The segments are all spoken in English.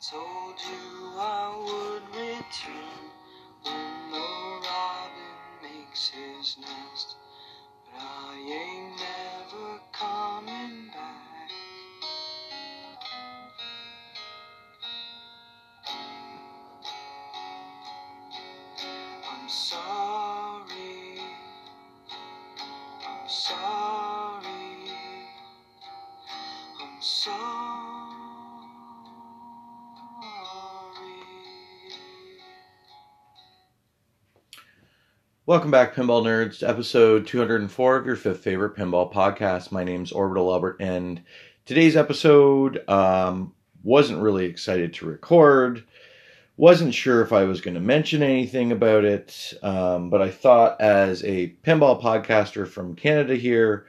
Told you I would return when the robin makes his nest, but I ain't never coming back. I'm sorry. Welcome back, Pinball Nerds, to episode 204 of your fifth favorite pinball podcast. My name's Orbital Albert, and today's episode um, wasn't really excited to record. Wasn't sure if I was going to mention anything about it, um, but I thought, as a pinball podcaster from Canada here,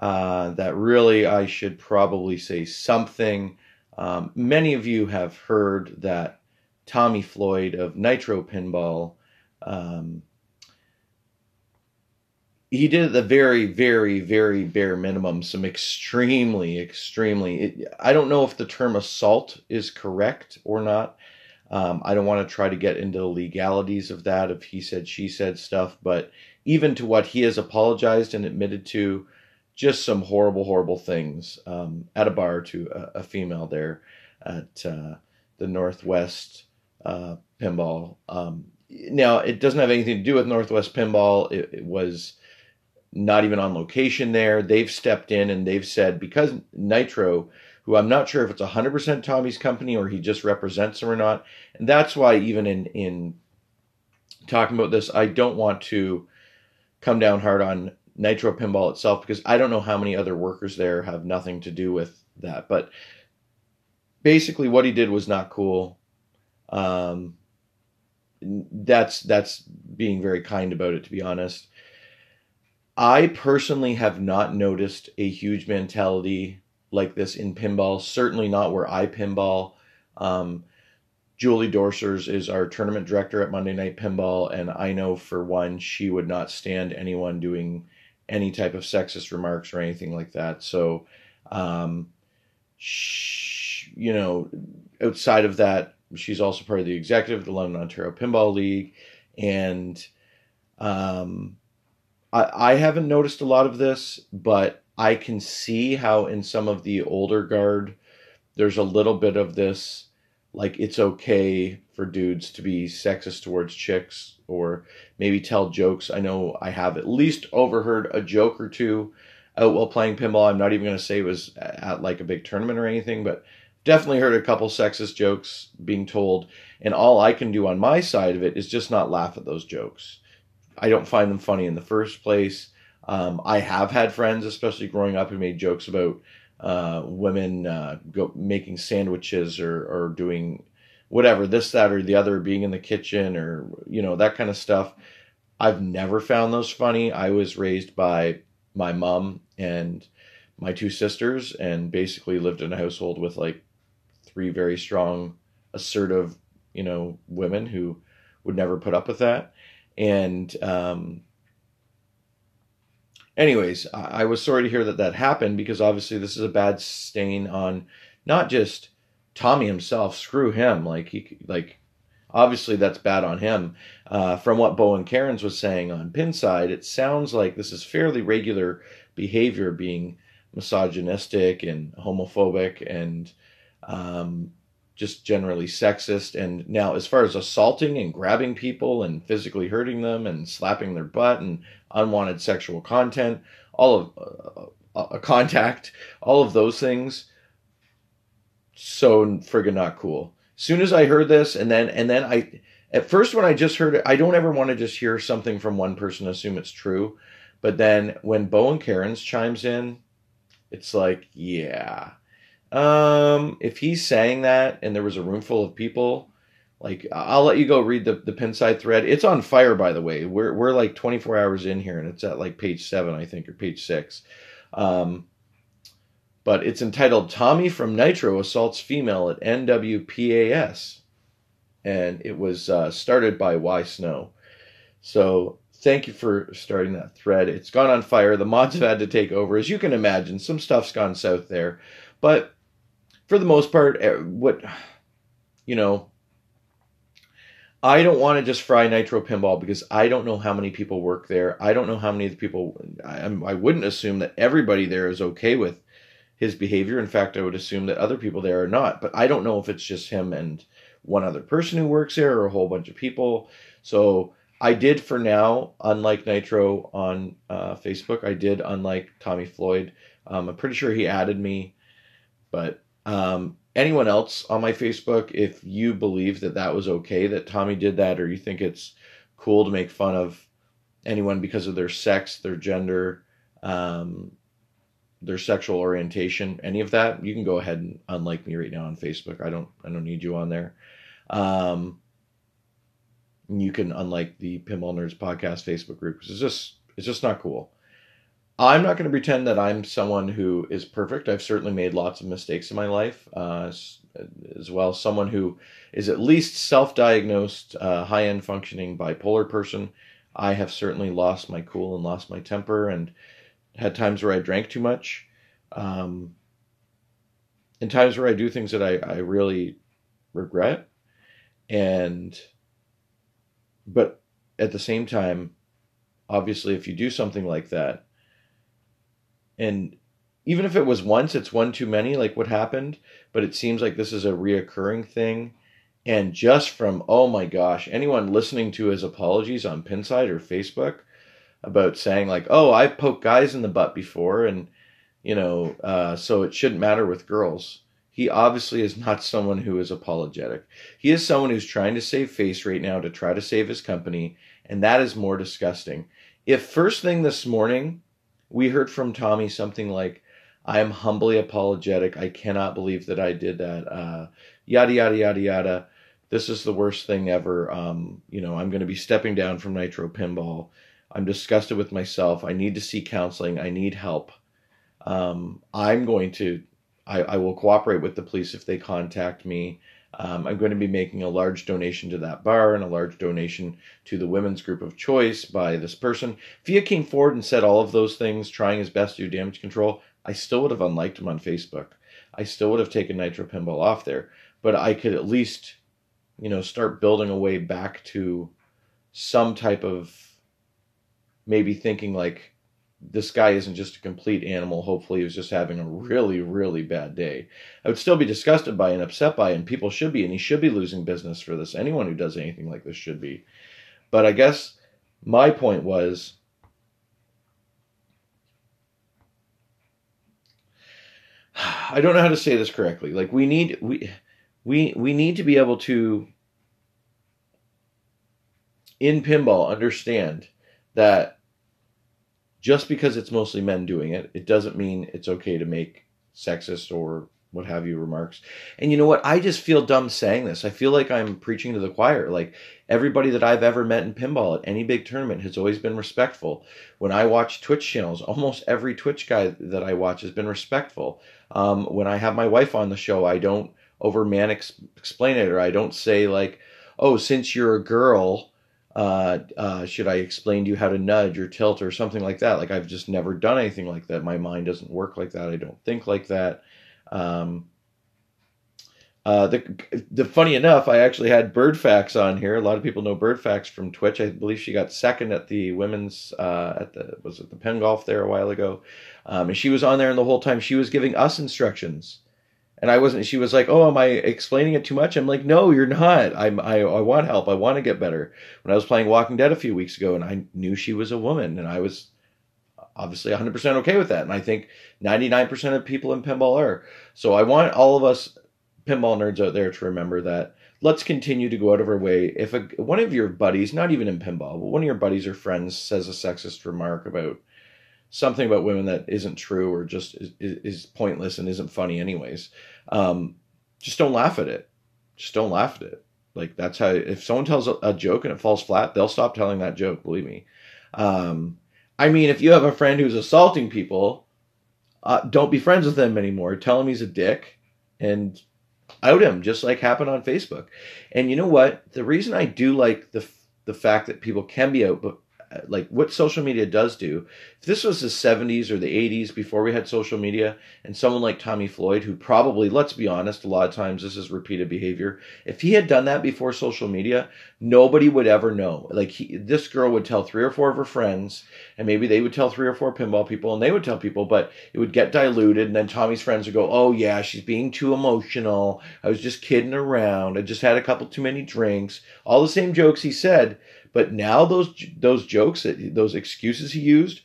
uh, that really I should probably say something. Um, many of you have heard that Tommy Floyd of Nitro Pinball. He did at the very, very, very bare minimum some extremely, extremely. It, I don't know if the term assault is correct or not. Um, I don't want to try to get into the legalities of that, of he said, she said stuff, but even to what he has apologized and admitted to, just some horrible, horrible things um, at a bar to a, a female there at uh, the Northwest uh, Pinball. Um, now, it doesn't have anything to do with Northwest Pinball. It, it was not even on location there. They've stepped in and they've said because Nitro, who I'm not sure if it's 100% Tommy's company or he just represents them or not, and that's why even in in talking about this, I don't want to come down hard on Nitro Pinball itself because I don't know how many other workers there have nothing to do with that. But basically, what he did was not cool. Um, that's that's being very kind about it, to be honest. I personally have not noticed a huge mentality like this in pinball. Certainly not where I pinball. Um, Julie Dorsers is our tournament director at Monday Night Pinball, and I know for one she would not stand anyone doing any type of sexist remarks or anything like that. So, um, sh- you know, outside of that, she's also part of the executive of the London Ontario Pinball League, and um, I, haven't noticed a lot of this, but I can see how in some of the older guard, there's a little bit of this, like it's okay for dudes to be sexist towards chicks or maybe tell jokes. I know I have at least overheard a joke or two out while playing pinball. I'm not even going to say it was at like a big tournament or anything, but definitely heard a couple sexist jokes being told. And all I can do on my side of it is just not laugh at those jokes. I don't find them funny in the first place. Um, I have had friends, especially growing up, who made jokes about uh, women uh, go, making sandwiches or, or doing whatever, this, that, or the other, being in the kitchen or, you know, that kind of stuff. I've never found those funny. I was raised by my mom and my two sisters and basically lived in a household with like three very strong, assertive, you know, women who would never put up with that. And, um, anyways, I, I was sorry to hear that that happened because obviously this is a bad stain on not just Tommy himself. Screw him. Like he like obviously that's bad on him. Uh, from what Bowen Kerins was saying on Pinside, it sounds like this is fairly regular behavior, being misogynistic and homophobic and um, just generally sexist. And now, as far as assaulting and grabbing people and physically hurting them and slapping their butt and unwanted sexual content, all of uh, uh, contact, all of those things, so friggin' not cool. Soon as I heard this, and then and then I, at first when I just heard it, I don't ever want to just hear something from one person assume it's true, but then when Bowen Kerins chimes in, it's like yeah, um, if he's saying that and there was a room full of people, like I'll let you go read the the Pinside thread. It's on fire, by the way. We're we're like 24 hours in here, and it's at like page seven, I think, or page six. Um, but it's entitled "Tommy from Nitro assaults female at NWPAS," and it was uh, started by Y Snow. So thank you for starting that thread. It's gone on fire. The mods have had to take over, as you can imagine. Some stuff's gone south there, but for the most part, eh, what you know, I don't want to just fry Nitro Pinball because I don't know how many people work there. I don't know how many of the people. I, I wouldn't assume that everybody there is okay with his behavior. In fact, I would assume that other people there are not. But I don't know if it's just him and one other person who works there or a whole bunch of people. So I did for now, unlike Nitro on uh, Facebook, I did unlike Tommy Floyd. Um, I'm pretty sure he added me, but um, anyone else on my Facebook, if you believe that that was okay that Tommy did that, or you think it's cool to make fun of anyone because of their sex, their gender, um, their sexual orientation, any of that, you can go ahead and unlike me right now on Facebook. I don't I don't need you on there. Um, you can unlike the Pinball Nerds podcast Facebook group because it's just it's just not cool. I'm not going to pretend that I'm someone who is perfect. I've certainly made lots of mistakes in my life, uh, as well. Someone who is at least self-diagnosed, uh, high-end functioning bipolar person. I have certainly lost my cool and lost my temper, and had times where I drank too much, um, and times where I do things that I, I really regret, and but at the same time, obviously, if you do something like that and even if it was once, it's one too many, like what happened. But it seems like this is a reoccurring thing. And just from, oh my gosh, anyone listening to his apologies on Pinside or Facebook about saying, like, oh, I've poked guys in the butt before, and, you know, uh, so it shouldn't matter with girls. He obviously is not someone who is apologetic. He is someone who's trying to save face right now to try to save his company, and that is more disgusting. If first thing this morning we heard from Tommy something like, I am humbly apologetic. I cannot believe that I did that. Uh, yada, yada, yada, yada. This is the worst thing ever. Um, you know, I'm going to be stepping down from Nitro Pinball. I'm disgusted with myself. I need to see counseling. I need help. Um, I'm going to, I, I will cooperate with the police if they contact me. Um, I'm going to be making a large donation to that bar and a large donation to the women's group of choice by this person. If he came forward and said all of those things, trying his best to do damage control, I still would have unliked him on Facebook. I still would have taken Nitro Pinball off there. But I could at least, you know, start building a way back to some type of maybe thinking like, this guy isn't just a complete animal. Hopefully, he was just having a really, really bad day. I would still be disgusted by and upset by, and people should be, and he should be losing business for this. Anyone who does anything like this should be. But I guess my point was I don't know how to say this correctly. Like we need we we we need to be able to in pinball understand that just because it's mostly men doing it, it doesn't mean it's okay to make sexist or what have you remarks. And you know what? I just feel dumb saying this. I feel like I'm preaching to the choir. Like everybody that I've ever met in pinball at any big tournament has always been respectful. When I watch Twitch channels, almost every Twitch guy that I watch has been respectful. Um, when I have my wife on the show, I don't over man ex- explain it or I don't say like, oh, since you're a girl, uh, uh, should I explain to you how to nudge or tilt or something like that? Like I've just never done anything like that. My mind doesn't work like that. I don't think like that. Um, uh, the the funny enough, I actually had Bird Facts on here. A lot of people know Bird Facts from Twitch. I believe she got second at the women's uh, at the was it the Penn Golf there a while ago, um, and she was on there, and the whole time she was giving us instructions and I wasn't. She was like, "Oh, am I explaining it too much?" I'm like, "No, you're not. I'm. I, I want help. I want to get better." When I was playing Walking Dead a few weeks ago, and I knew she was a woman, and I was obviously 100% okay with that, and I think 99% of people in pinball are. So I want all of us pinball nerds out there to remember that. Let's continue to go out of our way. If a, one of your buddies, not even in pinball, but one of your buddies or friends says a sexist remark about something about women that isn't true or just is, is pointless and isn't funny anyways. Um, just don't laugh at it. Just don't laugh at it. Like that's how if someone tells a, joke and it falls flat they'll stop telling that joke believe me. Um, i mean if you have a friend who's assaulting people uh, don't be friends with them anymore. Tell him he's a dick and out him just like happened on facebook. And you know what? The reason i do like the the fact that people can be out but like what social media does do. If this was the 70s or the 80s before we had social media, and someone like Tommy Floyd, who probably, let's be honest, a lot of times this is repeated behavior. If he had done that before social media, nobody would ever know. Like he, this girl would tell three or four of her friends, and maybe they would tell three or four pinball people, and they would tell people, but it would get diluted, and then Tommy's friends would go, "Oh yeah, she's being too emotional. I was just kidding around. I just had a couple too many drinks." All the same jokes he said but now those those jokes, those excuses he used,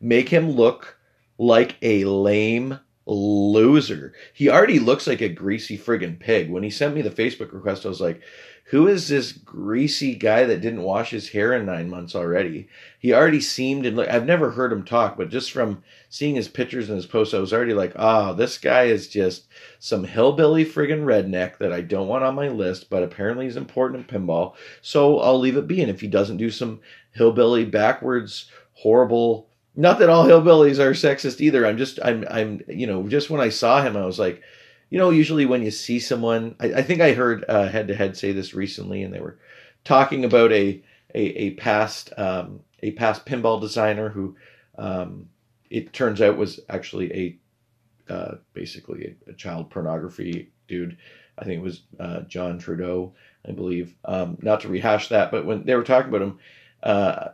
make him look like a lame loser. He already looks like a greasy friggin' pig. When he sent me the Facebook request, I was like, who is this greasy guy that didn't wash his hair in nine months already? He already seemed and I've never heard him talk, but just from seeing his pictures and his posts, I was already like, oh, this guy is just some hillbilly friggin' redneck that I don't want on my list, but apparently he's important in pinball. So I'll leave it be. And if he doesn't do some hillbilly backwards, horrible, not that all hillbillies are sexist either. I'm just, I'm, I'm, you know, just when I saw him, I was like, you know, usually when you see someone, I, I think I heard head to head say this recently, and they were talking about a a, a past um, a past pinball designer who um, it turns out was actually a uh, basically a, a, child pornography dude. I think it was uh, John Trudeau, I believe. Um, not to rehash that, but when they were talking about him, uh,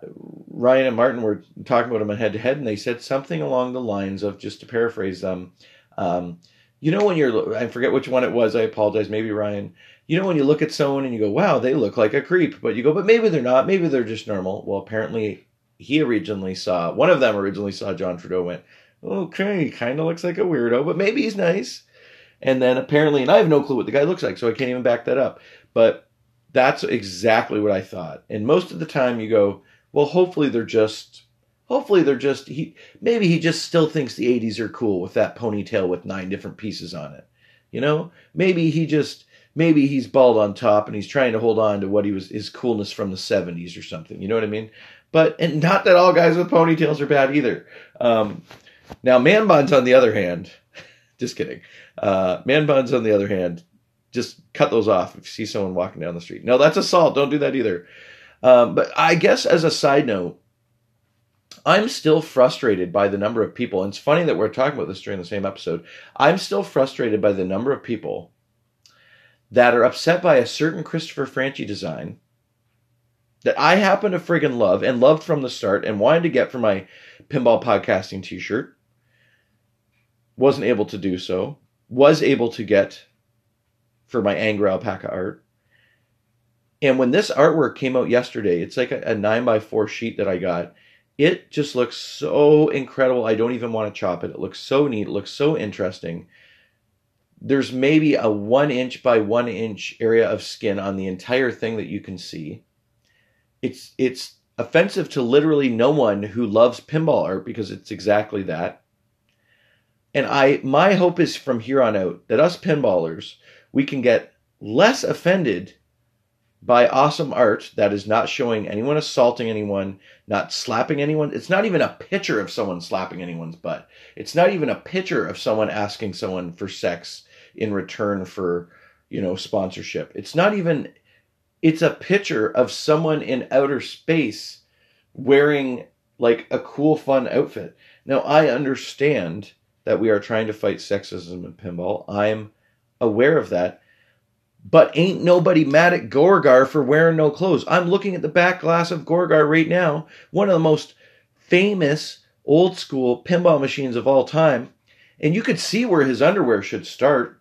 Ryan and Martin were talking about them head to head, and they said something along the lines of, just to paraphrase them, um, you know when you're I forget which one it was. I apologize. Maybe Ryan. You know when you look at someone and you go, "Wow, they look like a creep," but you go, "But maybe they're not. Maybe they're just normal." Well, apparently he originally saw one of them originally saw John Trudeau went, "Okay, he kind of looks like a weirdo, but maybe he's nice." And then apparently, and I have no clue what the guy looks like, so I can't even back that up. But that's exactly what I thought. And most of the time, you go, "Well, hopefully they're just." Hopefully they're just he maybe he just still thinks the 80s are cool with that ponytail with nine different pieces on it. You know? Maybe he just maybe he's bald on top and he's trying to hold on to what he was his coolness from the 70s or something. You know what I mean? But and not that all guys with ponytails are bad either. Um, now man buns on the other hand, just kidding. Uh, man buns on the other hand, just cut those off if you see someone walking down the street. No, that's assault. Don't do that either. Um, but I guess as a side note, I'm still frustrated by the number of people, and it's funny that we're talking about this during the same episode. I'm still frustrated by the number of people that are upset by a certain Christopher Franchi design that I happen to friggin' love and loved from the start and wanted to get for my pinball podcasting t shirt. Wasn't able to do so. Was able to get for my Angler alpaca art. And when this artwork came out yesterday, it's like a, a 9 by 4 sheet that I got it just looks so incredible. I don't even want to chop it. It looks so neat. It looks so interesting. There's maybe a one inch by one inch area of skin on the entire thing that you can see. It's it's offensive to literally no one who loves pinball art because it's exactly that. And I my hope is from here on out that us pinballers we can get less offended by awesome art that is not showing anyone assaulting anyone, not slapping anyone. It's not even a picture of someone slapping anyone's butt. It's not even a picture of someone asking someone for sex in return for, you know, sponsorship. It's not even it's a picture of someone in outer space wearing like a cool fun outfit. Now I understand that we are trying to fight sexism in pinball. I'm aware of that but ain't nobody mad at Gorgar for wearing no clothes. I'm looking at the back glass of Gorgar right now, one of the most famous old school pinball machines of all time. And you could see where his underwear should start,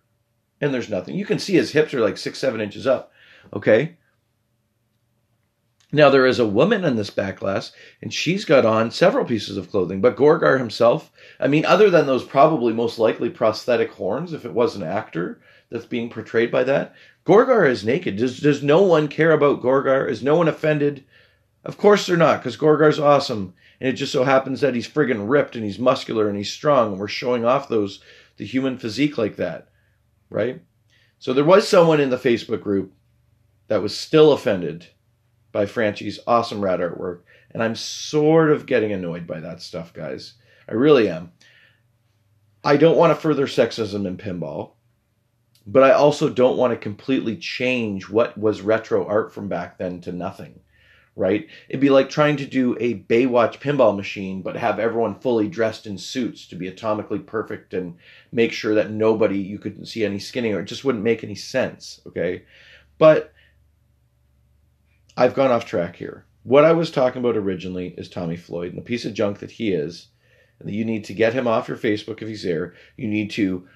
and there's nothing. You can see his hips are like six, seven inches up. Okay. Now there is a woman in this back glass, and she's got on several pieces of clothing. But Gorgar himself, I mean, other than those probably most likely prosthetic horns, if it was an actor that's being portrayed by that, Gorgar is naked. Does, does no one care about Gorgar? Is no one offended? Of course they're not, because Gorgar's awesome. And it just so happens that he's friggin' ripped and he's muscular and he's strong. And we're showing off those the human physique like that. Right? So there was someone in the Facebook group that was still offended by Franchi's awesome rad artwork. And I'm sort of getting annoyed by that stuff, guys. I really am. I don't want to further sexism in pinball but I also don't want to completely change what was retro art from back then to nothing, right? It'd be like trying to do a Baywatch pinball machine, but have everyone fully dressed in suits to be atomically perfect and make sure that nobody you couldn't see any skinning or it just wouldn't make any sense. Okay. But I've gone off track here. What I was talking about originally is Tommy Floyd and the piece of junk that he is. And that you need to get him off your Facebook if he's there. You need to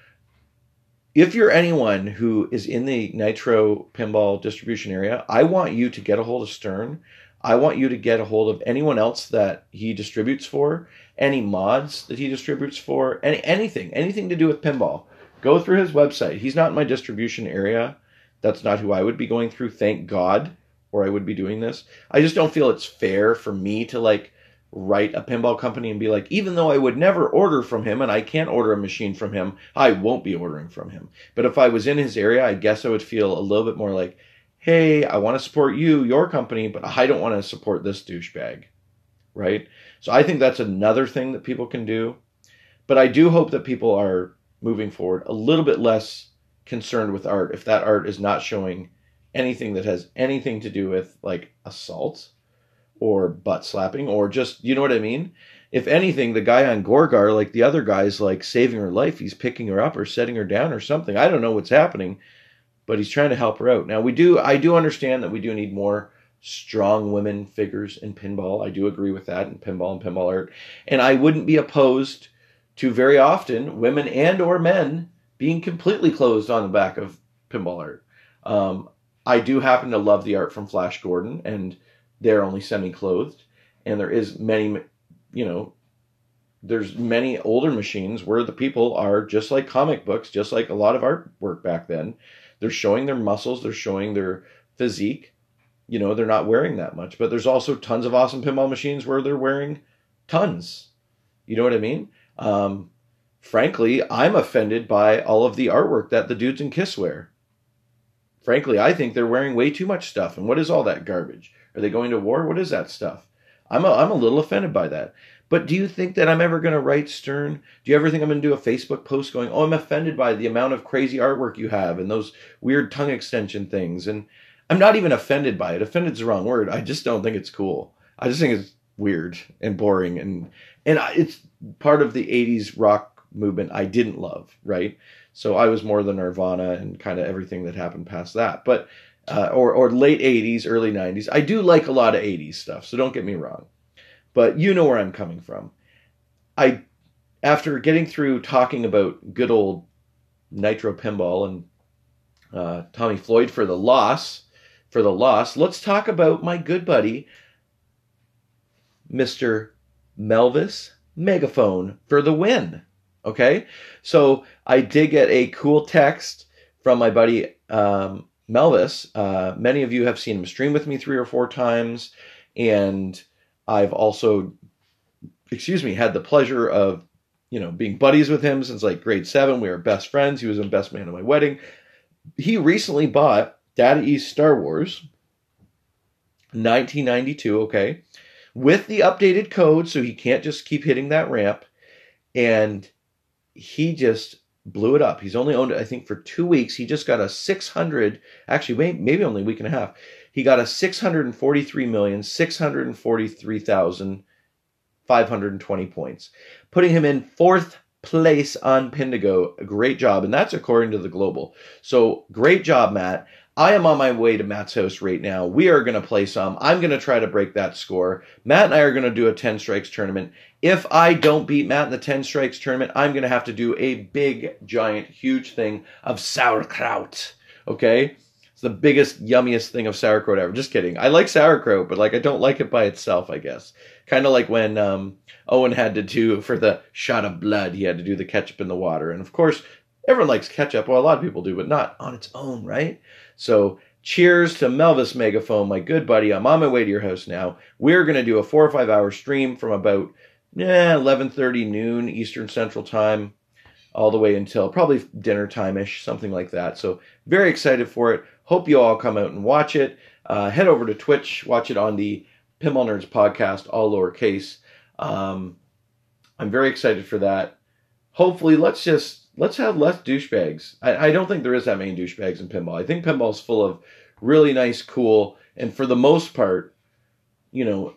if you're anyone who is in the Nitro pinball distribution area, I want you to get a hold of Stern. I want you to get a hold of anyone else that he distributes for, any mods that he distributes for, any anything, anything to do with pinball. Go through his website. He's not in my distribution area. That's not who I would be going through, thank God, or I would be doing this. I just don't feel it's fair for me to like write a pinball company and be like, even though I would never order from him and I can't order a machine from him, I won't be ordering from him. But if I was in his area, I guess I would feel a little bit more like, hey, I want to support you, your company, but I don't want to support this douchebag. Right? So I think that's another thing that people can do. But I do hope that people are moving forward a little bit less concerned with art if that art is not showing anything that has anything to do with like assault or butt slapping or just you know what I mean? If anything, the guy on Gorgar, like the other guy's like saving her life. He's picking her up or setting her down or something. I don't know what's happening, but he's trying to help her out. Now we do I do understand that we do need more strong women figures in pinball. I do agree with that in pinball and pinball art. And I wouldn't be opposed to very often women and or men being completely closed on the back of pinball art. Um, I do happen to love the art from Flash Gordon and they're only semi-clothed and there is many you know there's many older machines where the people are just like comic books just like a lot of artwork back then. They're showing their muscles they're showing their physique. You know they're not wearing that much but there's also tons of awesome pinball machines where they're wearing tons. You know what i mean? Um, frankly i'm offended by all of the artwork that the dudes in kiss wear. Frankly i think they're wearing way too much stuff and what is all that garbage are they going to war? What is that stuff? I'm a, I'm a little offended by that. But do you think that I'm ever going to write Stern? Do you ever think I'm going to do a Facebook post going, oh, I'm offended by the amount of crazy artwork you have and those weird tongue extension things? And I'm not even offended by it. Offended's the wrong word. I just don't think it's cool. I just think it's weird and boring. And, and it's part of the 80s rock movement I didn't love, right? So I was more the Nirvana and kind of everything that happened past that. But uh, or or late '80s, early '90s. I do like a lot of '80s stuff, so don't get me wrong. But you know where I'm coming from. I, after getting through talking about good old Nitro Pinball and uh, Tommy Floyd for the loss, for the loss, let's talk about my good buddy, Mr. Melvis Megaphone for the win. Okay, so I did get a cool text from my buddy um, Melvis, uh, many of you have seen him stream with me three or four times, and I've also, excuse me, had the pleasure of, you know, being buddies with him since like grade seven. We were best friends. He was a best man at my wedding. He recently bought Data East Star Wars, 1992. Okay, with the updated code, so he can't just keep hitting that ramp, and he just blew it up. He's only owned it, I think, for two weeks. He just got a 600, actually, maybe only a week and a half. He got a 643,643,520 points, putting him in fourth place on Pindigo. Great job. And that's according to the global. So great job, Matt. I am on my way to Matt's house right now. We are going to play some. I'm going to try to break that score. Matt and I are going to do a 10 strikes tournament. If I don't beat Matt in the 10 strikes tournament, I'm going to have to do a big, giant, huge thing of sauerkraut. Okay? It's the biggest, yummiest thing of sauerkraut ever. Just kidding. I like sauerkraut, but like I don't like it by itself, I guess. Kind of like when um, Owen had to do for the shot of blood, he had to do the ketchup in the water. And of course, everyone likes ketchup. Well, a lot of people do, but not on its own, right? So cheers to Melvis Megaphone, my good buddy. I'm on my way to your house now. We're going to do a four or five hour stream from about yeah, 11.30 noon Eastern Central Time all the way until probably dinner time-ish, something like that. So very excited for it. Hope you all come out and watch it. Uh, head over to Twitch, watch it on the Pinball Nerds podcast, all lowercase. Um, I'm very excited for that. Hopefully, let's just let's have less douchebags. I, I don't think there is that many douchebags in pinball. I think pinball is full of really nice, cool, and for the most part, you know,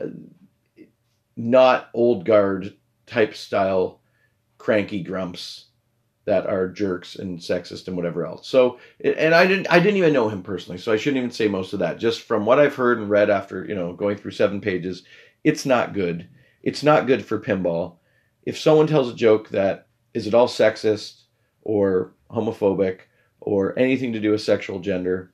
not old guard type style cranky grumps that are jerks and sexist and whatever else. So, and I didn't, I didn't even know him personally, so I shouldn't even say most of that. Just from what I've heard and read after, you know, going through seven pages, it's not good. It's not good for pinball. If someone tells a joke that is it all sexist or homophobic or anything to do with sexual gender,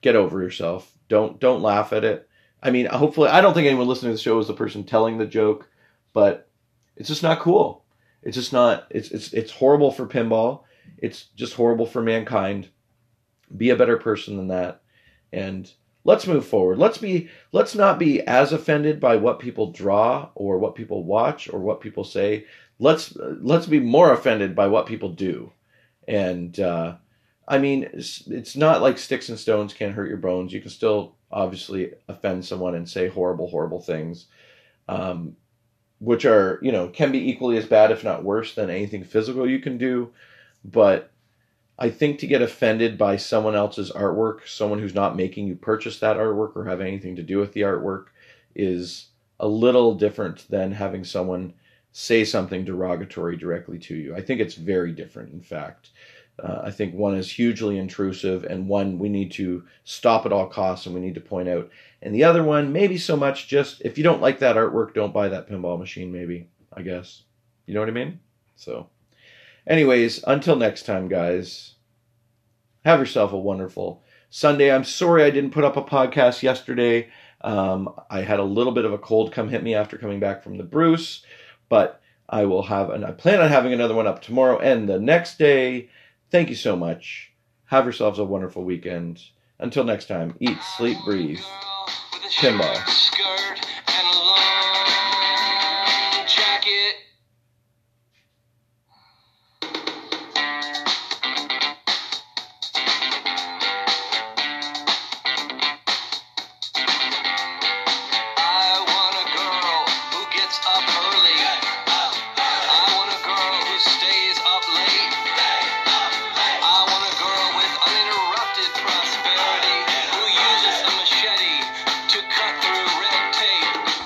get over yourself. Don't don't laugh at it. I mean, hopefully, I don't think anyone listening to the show is the person telling the joke, but it's just not cool. It's just not. It's it's it's horrible for pinball. It's just horrible for mankind. Be a better person than that, and let's move forward. Let's be. Let's not be as offended by what people draw or what people watch or what people say. Let's let's be more offended by what people do, and uh, I mean, it's, it's not like sticks and stones can't hurt your bones. You can still obviously offend someone and say horrible, horrible things. Um, which are you know can be equally as bad if not worse than anything physical you can do but i think to get offended by someone else's artwork someone who's not making you purchase that artwork or have anything to do with the artwork is a little different than having someone say something derogatory directly to you i think it's very different in fact uh, I think one is hugely intrusive, and one we need to stop at all costs, and we need to point out. And the other one, maybe so much just if you don't like that artwork, don't buy that pinball machine. Maybe I guess you know what I mean. So, anyways, until next time, guys. Have yourself a wonderful Sunday. I'm sorry I didn't put up a podcast yesterday. Um, I had a little bit of a cold come hit me after coming back from the Bruce, but I will have, and I plan on having another one up tomorrow and the next day. Thank you so much. Have yourselves a wonderful weekend. Until next time, eat, sleep, breathe. Pinball.